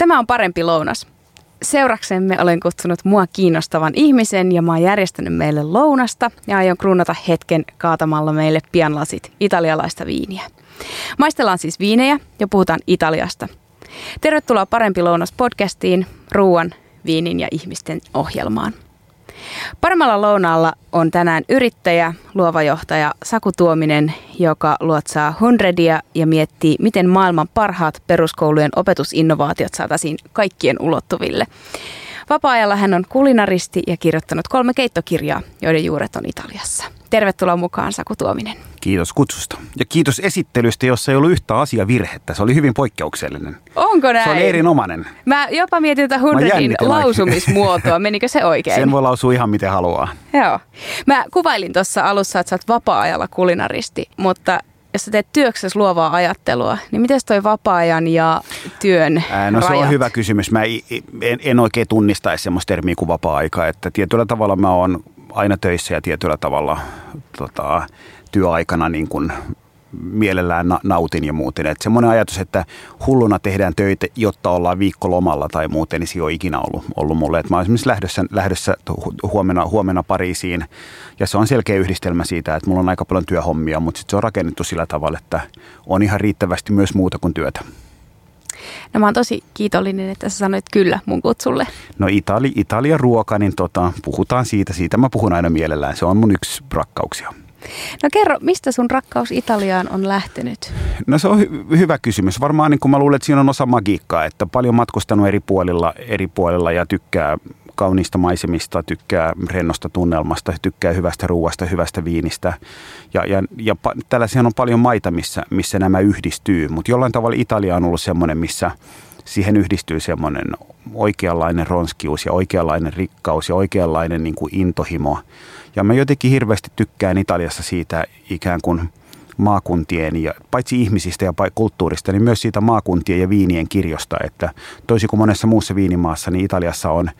Tämä on parempi lounas. Seuraksemme olen kutsunut mua kiinnostavan ihmisen ja mä oon järjestänyt meille lounasta ja aion kruunata hetken kaatamalla meille pianlasit italialaista viiniä. Maistellaan siis viinejä ja puhutaan Italiasta. Tervetuloa Parempi lounas podcastiin, ruuan, viinin ja ihmisten ohjelmaan. Paremmalla lounaalla on tänään yrittäjä, luova johtaja Saku Tuominen, joka luotsaa hundredia ja miettii, miten maailman parhaat peruskoulujen opetusinnovaatiot saataisiin kaikkien ulottuville. Vapaa-ajalla hän on kulinaristi ja kirjoittanut kolme keittokirjaa, joiden juuret on Italiassa. Tervetuloa mukaan Saku Tuominen. Kiitos kutsusta. Ja kiitos esittelystä, jossa ei ollut yhtä asiavirhettä. Se oli hyvin poikkeuksellinen. Onko näin? Se oli erinomainen. Mä jopa mietin tätä Hundredin lausumismuotoa. Menikö se oikein? Sen voi lausua ihan miten haluaa. Joo. Mä kuvailin tuossa alussa, että sä oot vapaa-ajalla kulinaristi, mutta jos sä teet työksessä luovaa ajattelua, niin miten toi vapaa-ajan ja työn Ää, No rajat? se on hyvä kysymys. Mä en, en oikein tunnistaisi semmoista termiä kuin vapaa-aika. Että tietyllä tavalla mä oon aina töissä ja tietyllä tavalla tota, työaikana niin kuin mielellään na- nautin ja muuten. Että semmoinen ajatus, että hulluna tehdään töitä, jotta ollaan viikkolomalla tai muuten, niin se ei ole ikinä ollut, ollut mulle. Että mä olen esimerkiksi lähdössä, lähdössä huomenna, huomenna Pariisiin ja se on selkeä yhdistelmä siitä, että mulla on aika paljon työhommia, mutta sit se on rakennettu sillä tavalla, että on ihan riittävästi myös muuta kuin työtä. No mä oon tosi kiitollinen, että sä sanoit kyllä mun kutsulle. No Itali, Italian ruoka, niin tota, puhutaan siitä. Siitä mä puhun aina mielellään. Se on mun yksi rakkauksia. No kerro, mistä sun rakkaus Italiaan on lähtenyt? No se on hy- hyvä kysymys. Varmaan niin kuin mä luulen, että siinä on osa magiikkaa, että paljon matkustanut eri puolilla, eri puolilla ja tykkää kauniista maisemista, tykkää rennosta tunnelmasta, tykkää hyvästä ruoasta, hyvästä viinistä. Ja, ja, ja pa- tällaisia on paljon maita, missä, missä nämä yhdistyy, mutta jollain tavalla Italia on ollut semmoinen, missä siihen yhdistyy semmoinen oikeanlainen ronskius ja oikeanlainen rikkaus ja oikeanlainen niin kuin intohimo. Ja mä jotenkin hirveästi tykkään Italiassa siitä ikään kuin maakuntien ja paitsi ihmisistä ja kulttuurista, niin myös siitä maakuntien ja viinien kirjosta, että toisin kuin monessa muussa viinimaassa, niin Italiassa on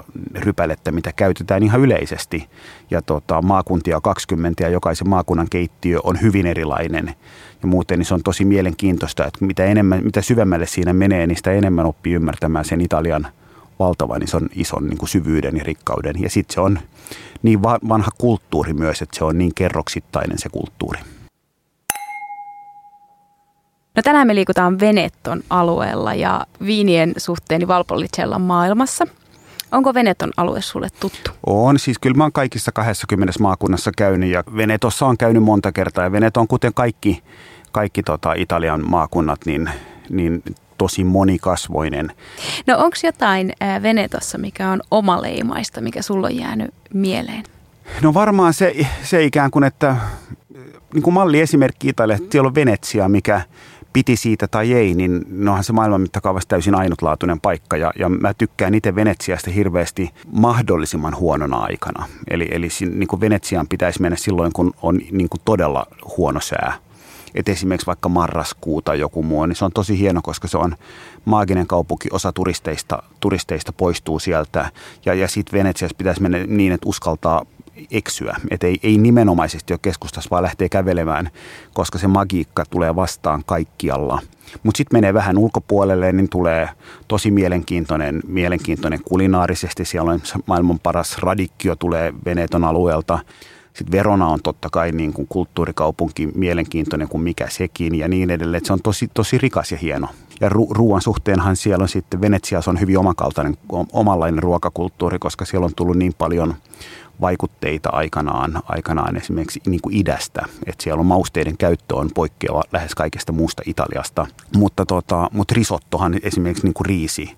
500-600 rypälettä, mitä käytetään ihan yleisesti. Ja tota, maakuntia 20 ja jokaisen maakunnan keittiö on hyvin erilainen. Ja muuten niin se on tosi mielenkiintoista, että mitä, enemmän, mitä syvemmälle siinä menee, niin sitä enemmän oppii ymmärtämään sen Italian valtavan ison, ison niin kuin syvyyden ja rikkauden. Ja sitten se on niin vanha kulttuuri myös, että se on niin kerroksittainen se kulttuuri. No tänään me liikutaan Veneton alueella ja viinien suhteeni Valpolicella maailmassa. Onko Veneton alue sulle tuttu? On, siis kyllä mä oon kaikissa 20 maakunnassa käynyt ja Venetossa on käynyt monta kertaa ja Veneto on kuten kaikki, kaikki tota Italian maakunnat, niin, niin tosi monikasvoinen. No onko jotain Venetossa, mikä on omaleimaista, mikä sulla on jäänyt mieleen? No varmaan se, se ikään kuin, että niin kuin malliesimerkki Italia, että siellä on Venetsia, mikä piti siitä tai ei, niin onhan se maailman mittakaavassa täysin ainutlaatuinen paikka. Ja, ja mä tykkään itse Venetsiasta hirveästi mahdollisimman huonona aikana. Eli, eli niin kuin Venetsiaan pitäisi mennä silloin, kun on niin kuin todella huono sää että esimerkiksi vaikka marraskuu tai joku muu, niin se on tosi hieno, koska se on maaginen kaupunki, osa turisteista, turisteista poistuu sieltä ja, ja sitten Venetsiassa pitäisi mennä niin, että uskaltaa eksyä, että ei, ei nimenomaisesti ole keskustassa, vaan lähtee kävelemään, koska se magiikka tulee vastaan kaikkialla. Mutta sitten menee vähän ulkopuolelle, niin tulee tosi mielenkiintoinen, mielenkiintoinen kulinaarisesti. Siellä on maailman paras radikkio tulee Veneton alueelta. Sitten Verona on totta kai niin kuin kulttuurikaupunki mielenkiintoinen kuin mikä sekin ja niin edelleen. Että se on tosi, tosi rikas ja hieno. Ja ru- ruoan suhteenhan siellä on sitten, Venetsiassa on hyvin omankaltainen, omanlainen ruokakulttuuri, koska siellä on tullut niin paljon vaikutteita aikanaan, aikanaan esimerkiksi niin kuin idästä. Että siellä on mausteiden käyttö on poikkeava lähes kaikesta muusta Italiasta. Mutta, tota, mutta risottohan esimerkiksi niin kuin riisi,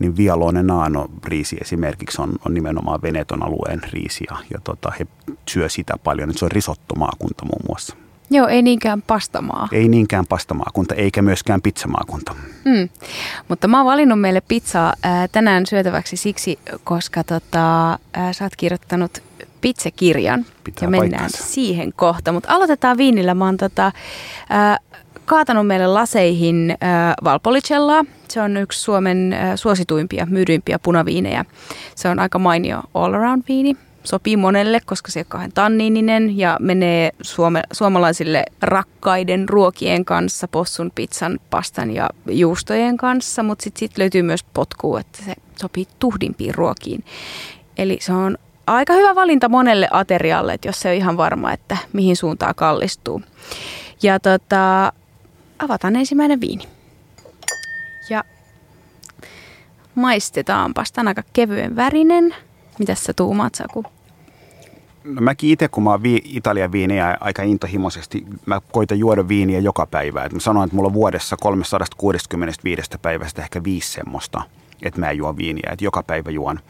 niin Vialone Nano riisi esimerkiksi on, on nimenomaan Veneton alueen riisi ja, ja tota, he syö sitä paljon. Se on risottomaakunta muun muassa. Joo, ei niinkään pastamaa. Ei niinkään pastamaakunta, eikä myöskään pizzamaakunta. Mm. Mutta mä oon valinnut meille pizzaa ää, tänään syötäväksi siksi, koska tota, ää, sä oot kirjoittanut pizzakirjan. Pitää ja mennään paikkansa. siihen kohta. Mutta aloitetaan viinillä. Mä oon tota, ää, kaatanut meille laseihin ää, Valpolicellaa. Se on yksi Suomen ää, suosituimpia, myydyimpiä punaviinejä. Se on aika mainio all around viini. sopii monelle, koska se on kahden tanniininen ja menee suome, suomalaisille rakkaiden ruokien kanssa, possun, pizzan, pastan ja juustojen kanssa, mutta sitten sit löytyy myös potku, että se sopii tuhdimpiin ruokiin. Eli se on aika hyvä valinta monelle aterialle, että jos se on ihan varma, että mihin suuntaan kallistuu. Ja tota, avataan ensimmäinen viini. Ja maistetaanpas. Tämä on aika kevyen värinen. Mitä sä tuumaat, Saku? No mäkin itse, kun mä oon vi- Italian viiniä aika intohimoisesti, mä koitan juoda viiniä joka päivä. Et mä sanoin, että mulla on vuodessa 365 päivästä ehkä viisi semmoista, että mä en juo viiniä, että joka päivä juon.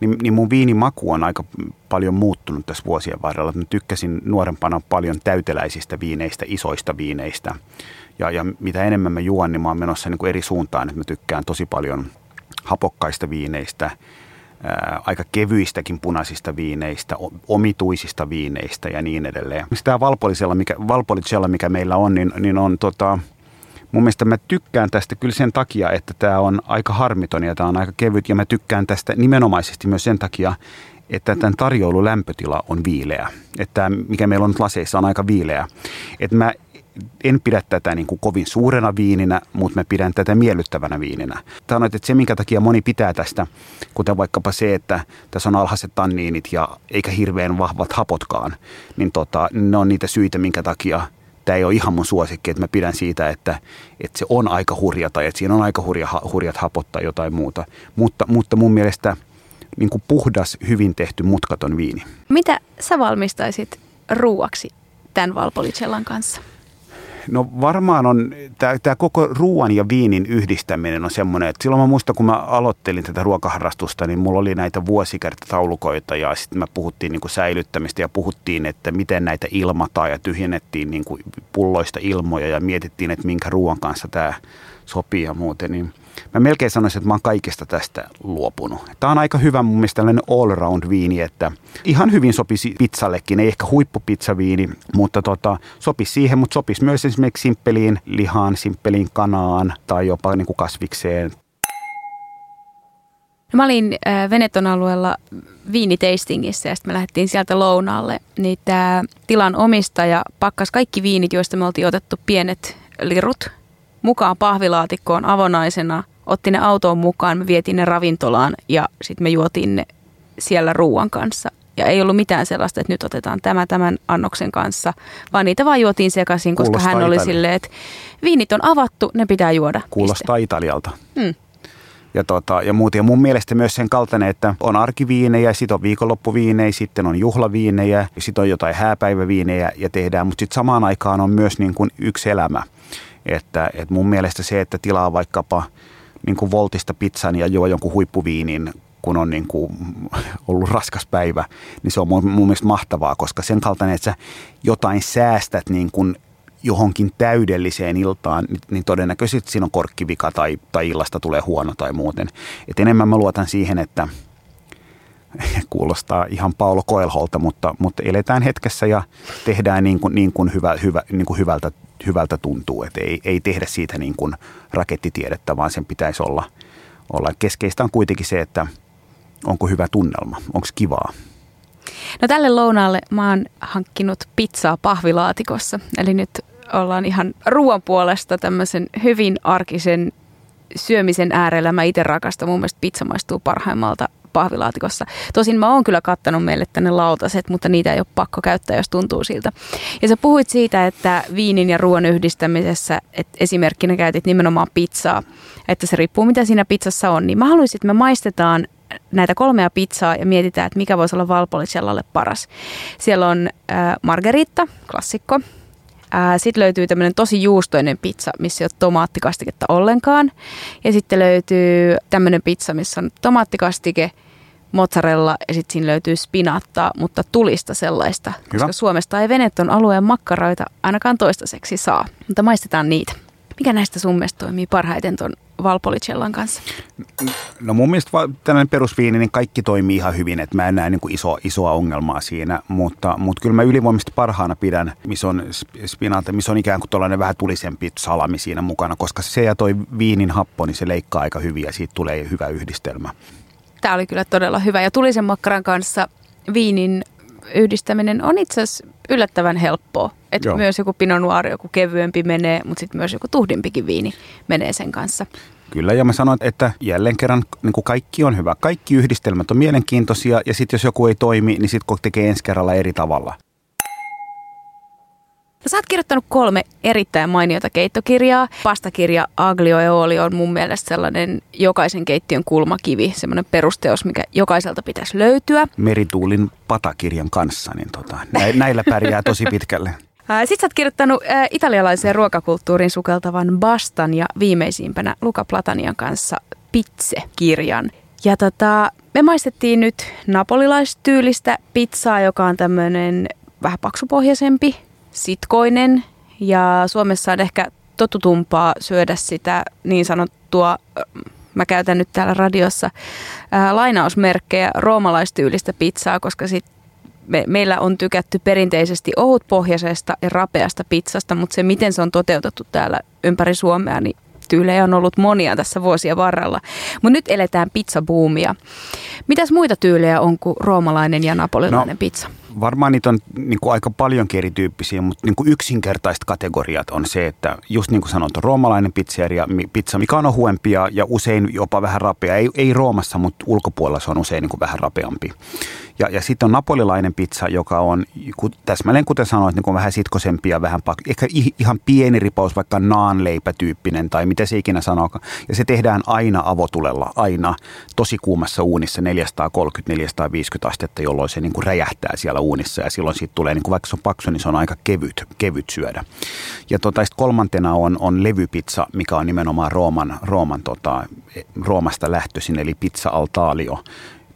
Niin, niin mun viinimaku on aika paljon muuttunut tässä vuosien varrella. Mä tykkäsin nuorempana paljon täyteläisistä viineistä, isoista viineistä. Ja, ja mitä enemmän mä juon, niin mä oon menossa niin kuin eri suuntaan, että mä tykkään tosi paljon hapokkaista viineistä, ää, aika kevyistäkin punaisista viineistä, omituisista viineistä ja niin edelleen. Tämä valpolisella, mikä, valpolicella, mikä meillä on, niin, niin on tota, mun mielestä mä tykkään tästä kyllä sen takia, että tämä on aika harmiton ja tämä on aika kevyt ja mä tykkään tästä nimenomaisesti myös sen takia, että tämän tarjoulu lämpötila on viileä. Että mikä meillä on nyt laseissa on aika viileä. Että mä en pidä tätä niin kuin kovin suurena viininä, mutta mä pidän tätä miellyttävänä viininä. Tämä on, että se, minkä takia moni pitää tästä, kuten vaikkapa se, että tässä on alhaiset tanniinit ja eikä hirveän vahvat hapotkaan, niin tota, ne on niitä syitä, minkä takia tämä ei ole ihan mun suosikki, että mä pidän siitä, että, että se on aika hurja tai että siinä on aika hurja, hurjat hapot tai jotain muuta. Mutta, mutta mun mielestä niin kuin puhdas, hyvin tehty, mutkaton viini. Mitä sä valmistaisit ruuaksi tämän Valpolicellan kanssa? No varmaan on, tämä koko ruoan ja viinin yhdistäminen on semmoinen, että silloin mä muistan, kun mä aloittelin tätä ruokaharrastusta, niin mulla oli näitä vuosikertataulukoita ja sitten me puhuttiin niin kuin säilyttämistä ja puhuttiin, että miten näitä ilmataan ja tyhjennettiin niin kuin pulloista ilmoja ja mietittiin, että minkä ruoan kanssa tämä sopii ja muuten, niin – mä melkein sanoisin, että mä oon kaikesta tästä luopunut. Tämä on aika hyvä mun mielestä tällainen all-round viini, että ihan hyvin sopisi pizzallekin, ei ehkä huippupizzaviini, mutta tota, sopisi siihen, mutta sopisi myös esimerkiksi simppeliin lihaan, simppeliin kanaan tai jopa niin kuin kasvikseen. No mä olin äh, Veneton alueella viiniteistingissä ja sitten me lähdettiin sieltä lounaalle. Niin tämä tilan omistaja pakkas kaikki viinit, joista me oltiin otettu pienet lirut mukaan pahvilaatikkoon avonaisena, otti ne autoon mukaan, me vietiin ne ravintolaan ja sitten me juotiin ne siellä ruuan kanssa. Ja ei ollut mitään sellaista, että nyt otetaan tämä tämän annoksen kanssa, vaan niitä vaan juotiin sekaisin, koska Kuulostaa hän oli Italia. silleen, että viinit on avattu, ne pitää juoda. Kuulostaa piste. Italialta. Hmm. Ja, tota, ja muut. Ja mun mielestä myös sen kaltainen, että on arkiviinejä, sitten on viikonloppuviinejä, sitten on juhlaviinejä, sitten on jotain hääpäiväviinejä ja tehdään, mutta sitten samaan aikaan on myös niin kuin yksi elämä. Että, että mun mielestä se, että tilaa vaikkapa niin kuin voltista pizzan ja juo jonkun huippuviinin, kun on niin kuin ollut raskas päivä, niin se on mun, mun mielestä mahtavaa, koska sen kaltainen, että sä jotain säästät niin kuin johonkin täydelliseen iltaan, niin, niin todennäköisesti siinä on korkkivika tai, tai illasta tulee huono tai muuten. Et enemmän mä luotan siihen, että kuulostaa ihan Paulo Koelholta, mutta, mutta eletään hetkessä ja tehdään niin kuin, niin kuin, hyvä, hyvä, niin kuin hyvältä hyvältä tuntuu. Että ei, ei tehdä siitä niin kuin rakettitiedettä, vaan sen pitäisi olla, olla. Keskeistä on kuitenkin se, että onko hyvä tunnelma, onko kivaa. No tälle lounaalle mä oon hankkinut pizzaa pahvilaatikossa. Eli nyt ollaan ihan ruoan puolesta tämmöisen hyvin arkisen syömisen äärellä. Mä itse rakastan, mun mielestä pizza maistuu parhaimmalta pahvilaatikossa. Tosin mä oon kyllä kattanut meille tänne lautaset, mutta niitä ei ole pakko käyttää, jos tuntuu siltä. Ja sä puhuit siitä, että viinin ja ruoan yhdistämisessä, että esimerkkinä käytit nimenomaan pizzaa, että se riippuu mitä siinä pizzassa on. Niin mä haluaisin, että me maistetaan näitä kolmea pizzaa ja mietitään, että mikä voisi olla Valpolicellalle paras. Siellä on äh, margeritta, klassikko. Äh, sitten löytyy tämmöinen tosi juustoinen pizza, missä ei ole tomaattikastiketta ollenkaan. Ja sitten löytyy tämmöinen pizza, missä on tomaattikastike, mozzarella ja sitten siinä löytyy spinaattaa, mutta tulista sellaista. Hyvä. Koska Suomesta ei Veneton alueen makkaroita ainakaan toistaiseksi saa, mutta maistetaan niitä. Mikä näistä sun mielestä toimii parhaiten tuon Valpolicellan kanssa? No mun mielestä tällainen perusviini, niin kaikki toimii ihan hyvin, että mä en näe niin kuin iso, isoa ongelmaa siinä, mutta, mutta kyllä mä ylivoimasti parhaana pidän, missä on spinaata, missä on ikään kuin tuollainen vähän tulisempi salami siinä mukana, koska se ja toi viinin happo, niin se leikkaa aika hyvin ja siitä tulee hyvä yhdistelmä. Tämä oli kyllä todella hyvä ja tulisen makkaran kanssa viinin yhdistäminen on itse asiassa yllättävän helppoa. Että myös joku Pinot Noir, joku kevyempi menee, mutta sitten myös joku tuhdimpikin viini menee sen kanssa. Kyllä, ja mä sanoin, että jälleen kerran niin kuin kaikki on hyvä. Kaikki yhdistelmät on mielenkiintoisia, ja sitten jos joku ei toimi, niin sitten tekee ensi kerralla eri tavalla. Sä oot kirjoittanut kolme erittäin mainiota keittokirjaa. Pastakirja Aglio e Oli on mun mielestä sellainen jokaisen keittiön kulmakivi, semmoinen perusteos, mikä jokaiselta pitäisi löytyä. Merituulin patakirjan kanssa, niin tota, näillä pärjää tosi pitkälle. Sitten sä oot kirjoittanut italialaiseen ruokakulttuurin sukeltavan Bastan ja viimeisimpänä Luca Platanian kanssa Pitse-kirjan. Ja tota, me maistettiin nyt napolilaistyylistä pizzaa, joka on tämmöinen vähän paksupohjaisempi, sitkoinen ja Suomessa on ehkä totutumpaa syödä sitä niin sanottua, mä käytän nyt täällä radiossa, ää, lainausmerkkejä roomalaistyylistä pizzaa, koska sit me, meillä on tykätty perinteisesti ohutpohjaisesta ja rapeasta pizzasta, mutta se miten se on toteutettu täällä ympäri Suomea, niin tyylejä on ollut monia tässä vuosien varrella. Mutta nyt eletään pizzabuumia. Mitäs muita tyylejä on kuin roomalainen ja napolilainen no, pizza? Varmaan niitä on niin kuin aika paljon erityyppisiä, mutta niin kuin yksinkertaiset kategoriat on se, että just niin kuin sanot, roomalainen pizzeria, pizza, mikä on ohuempia ja usein jopa vähän rapea. Ei, ei Roomassa, mutta ulkopuolella se on usein niin kuin vähän rapeampi. Ja, ja sitten on napolilainen pizza, joka on täsmälleen kuten sanoit, niin kuin vähän sitkosempi ja vähän pak- ehkä ihan pieni ripaus, vaikka naanleipätyyppinen tai mitä se ikinä sanoo. Ja se tehdään aina avotulella, aina tosi kuumassa uunissa 430-450 astetta, jolloin se niin kuin räjähtää siellä uunissa ja silloin siitä tulee, niin kuin vaikka se on paksu, niin se on aika kevyt, kevyt syödä. Ja tota, kolmantena on, on levypizza, mikä on nimenomaan Rooman, Rooman tota, Roomasta lähtöisin, eli pizza al talio,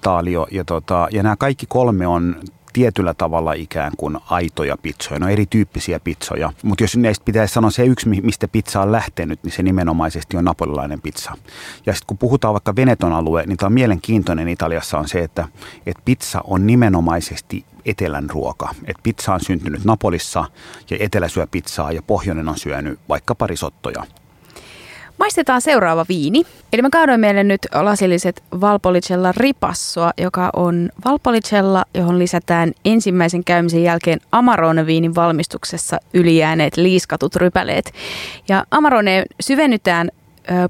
talio. Ja, tota, ja nämä kaikki kolme on tietyllä tavalla ikään kuin aitoja pizzoja. No erityyppisiä pizzoja, mutta jos näistä pitäisi sanoa se yksi, mistä pizza on lähtenyt, niin se nimenomaisesti on napolilainen pizza. Ja sitten kun puhutaan vaikka Veneton alue, niin tämä on mielenkiintoinen Italiassa on se, että, että pizza on nimenomaisesti etelän ruoka. Et pizza on syntynyt Napolissa ja etelä syö pizzaa ja pohjoinen on syönyt vaikka parisottoja. Maistetaan seuraava viini. Eli mä kaadoin meille nyt lasilliset Valpolicella ripassoa, joka on Valpolicella, johon lisätään ensimmäisen käymisen jälkeen Amarone-viinin valmistuksessa ylijääneet liiskatut rypäleet. Ja Amarone syvennytään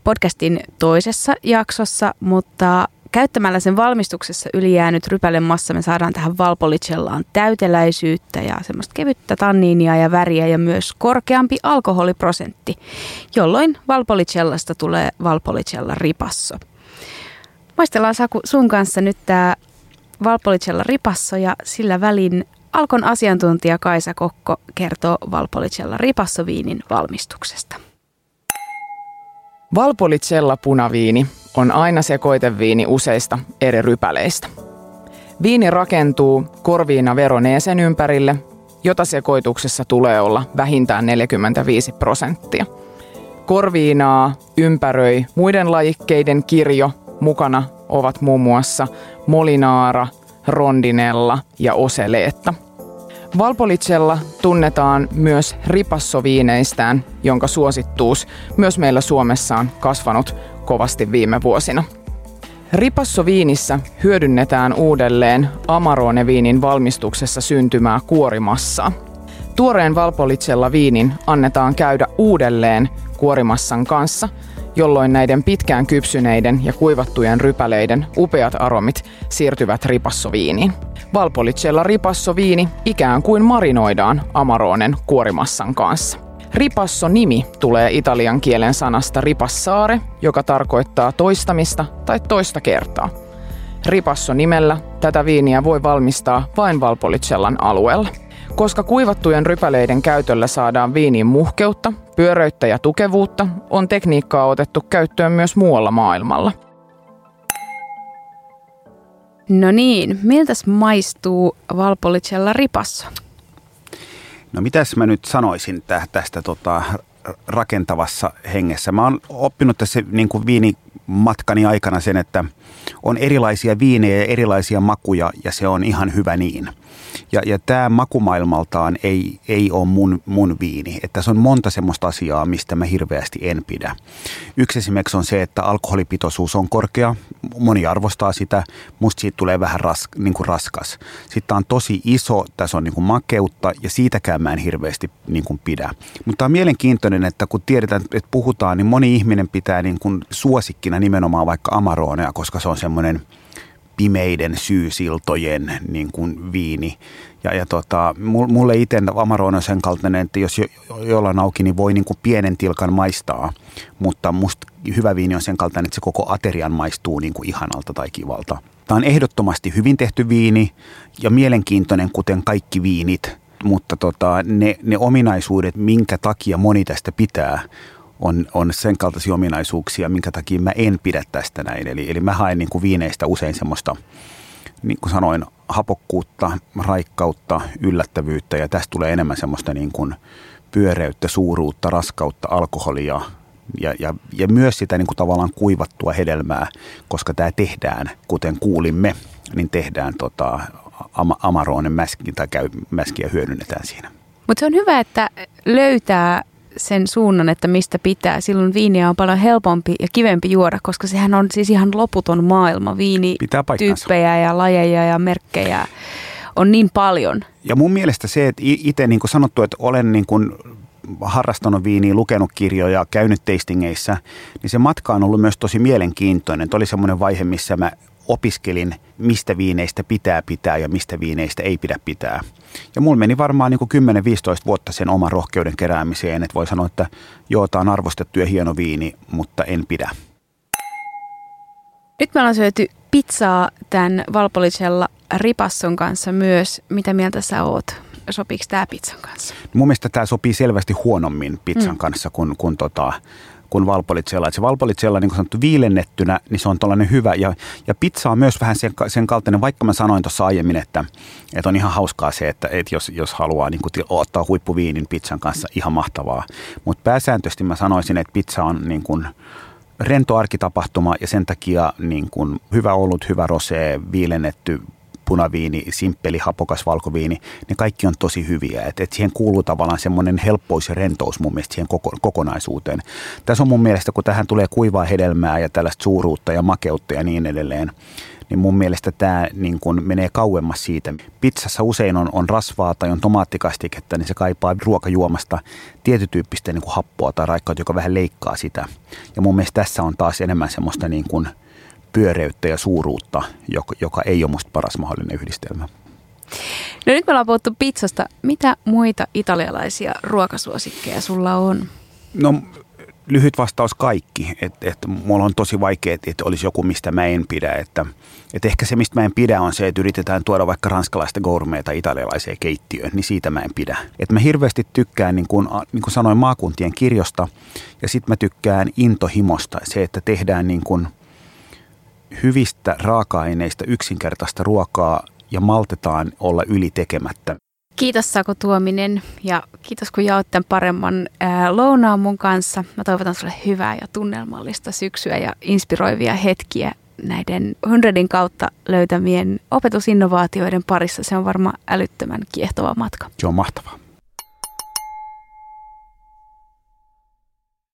podcastin toisessa jaksossa, mutta Käyttämällä sen valmistuksessa ylijäänyt rypälemassa me saadaan tähän valpolicellaan täyteläisyyttä ja semmoista kevyttä tanniinia ja väriä ja myös korkeampi alkoholiprosentti, jolloin valpolicellasta tulee valpolicella ripasso. Maistellaan Saku sun kanssa nyt tämä valpolicella ripasso ja sillä välin Alkon asiantuntija Kaisa Kokko kertoo Valpolicella ripassoviinin valmistuksesta. Valpolicella punaviini on aina sekoiteviini useista eri rypäleistä. Viini rakentuu korviina veroneesen ympärille, jota sekoituksessa tulee olla vähintään 45 prosenttia. Korviinaa ympäröi muiden lajikkeiden kirjo. Mukana ovat muun muassa molinaara, rondinella ja oseleetta – Valpolicella tunnetaan myös ripassoviineistään, jonka suosittuus myös meillä Suomessa on kasvanut kovasti viime vuosina. Ripassoviinissä hyödynnetään uudelleen Amarone-viinin valmistuksessa syntymää kuorimassaa. Tuoreen Valpolicella viinin annetaan käydä uudelleen kuorimassan kanssa, jolloin näiden pitkään kypsyneiden ja kuivattujen rypäleiden upeat aromit siirtyvät ripassoviiniin. Valpolicella ripassoviini ikään kuin marinoidaan Amaronen kuorimassan kanssa. Ripasso-nimi tulee italian kielen sanasta ripassare, joka tarkoittaa toistamista tai toista kertaa. Ripasso-nimellä tätä viiniä voi valmistaa vain Valpolicellan alueella. Koska kuivattujen rypäleiden käytöllä saadaan viiniin muhkeutta, pyöröyttä ja tukevuutta, on tekniikkaa otettu käyttöön myös muualla maailmalla. No niin, miltäs maistuu Valpolicella ripasso? No mitäs mä nyt sanoisin tästä tota, rakentavassa hengessä? Mä oon oppinut tässä niin kuin viinimatkani aikana sen, että on erilaisia viinejä ja erilaisia makuja ja se on ihan hyvä niin – Ja, ja tämä makumaailmaltaan ei, ei ole mun, mun viini. Että tässä on monta semmoista asiaa, mistä mä hirveästi en pidä. Yksi esimerkiksi on se, että alkoholipitoisuus on korkea. Moni arvostaa sitä. Musta siitä tulee vähän ras, niin kuin raskas. Sitten on tosi iso, tässä on niin kuin makeutta ja siitäkään mä en hirveästi niin kuin pidä. Mutta on mielenkiintoinen, että kun tiedetään, että puhutaan, niin moni ihminen pitää niin kuin suosikkina nimenomaan vaikka Amaronea, koska se on semmoinen – pimeiden syysiltojen niin kuin viini. Ja, ja tota, mulle itse Amarone on sen kaltainen, että jos jo, jollain auki, niin voi niin kuin pienen tilkan maistaa. Mutta musta hyvä viini on sen kaltainen, että se koko aterian maistuu niin kuin ihanalta tai kivalta. Tämä on ehdottomasti hyvin tehty viini ja mielenkiintoinen, kuten kaikki viinit. Mutta tota, ne, ne ominaisuudet, minkä takia moni tästä pitää, on, on sen kaltaisia ominaisuuksia, minkä takia mä en pidä tästä näin. Eli, eli mä haen niin kuin viineistä usein semmoista, niin kuin sanoin, hapokkuutta, raikkautta, yllättävyyttä ja tästä tulee enemmän semmoista niin kuin pyöreyttä, suuruutta, raskautta, alkoholia ja, ja, ja myös sitä niin kuin tavallaan kuivattua hedelmää, koska tämä tehdään, kuten kuulimme, niin tehdään tota, ama, Amaroonen mäski tai käy, mäskiä hyödynnetään siinä. Mutta se on hyvä, että löytää sen suunnan, että mistä pitää. Silloin viiniä on paljon helpompi ja kivempi juoda, koska sehän on siis ihan loputon maailma. Viinityyppejä ja lajeja ja merkkejä on niin paljon. Ja mun mielestä se, että itse niin kuin sanottu, että olen niin kuin harrastanut viiniä, lukenut kirjoja, käynyt tastingeissa, niin se matka on ollut myös tosi mielenkiintoinen. Tuo oli semmoinen vaihe, missä mä opiskelin, mistä viineistä pitää pitää ja mistä viineistä ei pidä pitää. Ja mulla meni varmaan niin 10-15 vuotta sen oman rohkeuden keräämiseen, että voi sanoa, että joo, tämä on arvostettu ja hieno viini, mutta en pidä. Nyt me ollaan syöty pizzaa tämän Valpolicella Ripasson kanssa myös. Mitä mieltä sä oot? Sopiiko tämä pizzan kanssa? Mun mielestä tämä sopii selvästi huonommin pizzan mm. kanssa kuin, kuin tota, kuin valpolitsella. Se valpolitsella niin kuin sanottu viilennettynä, niin se on tuollainen hyvä. Ja, ja pizza on myös vähän sen, sen kaltainen, vaikka mä sanoin tuossa aiemmin, että, että on ihan hauskaa se, että, että jos, jos haluaa niin kuin, ottaa huippuviinin pizzan kanssa, ihan mahtavaa. Mutta pääsääntöisesti mä sanoisin, että pizza on niin kuin, rento arkitapahtuma ja sen takia niin kuin, hyvä ollut, hyvä rosé, viilennetty punaviini, simppeli, hapokas valkoviini, ne kaikki on tosi hyviä. Et, et siihen kuuluu tavallaan semmoinen helppous ja rentous mun mielestä siihen koko, kokonaisuuteen. Tässä on mun mielestä, kun tähän tulee kuivaa hedelmää ja tällaista suuruutta ja makeutta ja niin edelleen, niin mun mielestä tämä niin kun menee kauemmas siitä. Pizzassa usein on, on rasvaa tai on tomaattikastiketta, niin se kaipaa ruokajuomasta tietytyyppistä niin kuin happoa tai raikkautta, joka vähän leikkaa sitä. Ja mun mielestä tässä on taas enemmän semmoista niin kuin – pyöreyttä ja suuruutta, joka, joka ei ole musta paras mahdollinen yhdistelmä. No nyt me ollaan puhuttu pizzasta. Mitä muita italialaisia ruokasuosikkeja sulla on? No lyhyt vastaus kaikki. Että et, mulla on tosi vaikea, että et olisi joku, mistä mä en pidä. Että et ehkä se, mistä mä en pidä, on se, että yritetään tuoda vaikka ranskalaista gourmeita italialaiseen keittiöön, niin siitä mä en pidä. Et mä hirveästi tykkään, niin kuin, niin kuin sanoin, maakuntien kirjosta ja sitten mä tykkään intohimosta. Se, että tehdään niin kuin – hyvistä raaka-aineista yksinkertaista ruokaa ja maltetaan olla ylitekemättä. Kiitos Sako Tuominen ja kiitos kun jaot tämän paremman ää, lounaan mun kanssa. Mä toivotan sulle hyvää ja tunnelmallista syksyä ja inspiroivia hetkiä näiden Hundredin kautta löytämien opetusinnovaatioiden parissa. Se on varmaan älyttömän kiehtova matka. Se on mahtavaa.